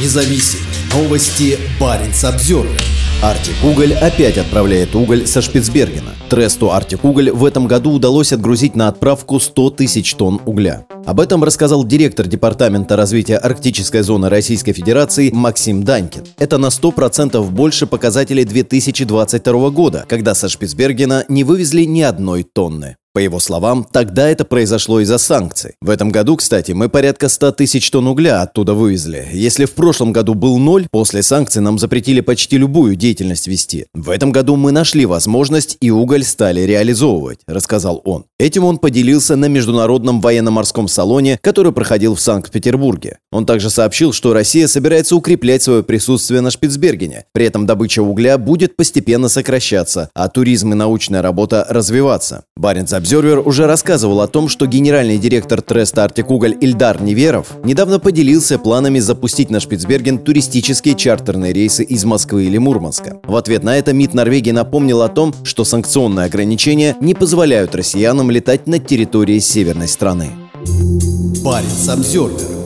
независим. Новости Баренц Обзервер. Артик Уголь опять отправляет уголь со Шпицбергена. Тресту Артик Уголь в этом году удалось отгрузить на отправку 100 тысяч тонн угля. Об этом рассказал директор Департамента развития Арктической зоны Российской Федерации Максим Данькин. Это на 100% больше показателей 2022 года, когда со Шпицбергена не вывезли ни одной тонны. По его словам, тогда это произошло из-за санкций. В этом году, кстати, мы порядка 100 тысяч тонн угля оттуда вывезли. Если в прошлом году был ноль, после санкций нам запретили почти любую деятельность вести. В этом году мы нашли возможность и уголь стали реализовывать, рассказал он. Этим он поделился на Международном военно-морском салоне, который проходил в Санкт-Петербурге. Он также сообщил, что Россия собирается укреплять свое присутствие на Шпицбергене. При этом добыча угля будет постепенно сокращаться, а туризм и научная работа развиваться. Баренц Обзервер уже рассказывал о том, что генеральный директор Треста Артик Уголь Ильдар Неверов недавно поделился планами запустить на Шпицберген туристические чартерные рейсы из Москвы или Мурманска. В ответ на это МИД Норвегии напомнил о том, что санкционные ограничения не позволяют россиянам летать над территорией северной страны. Баренц Обзервер.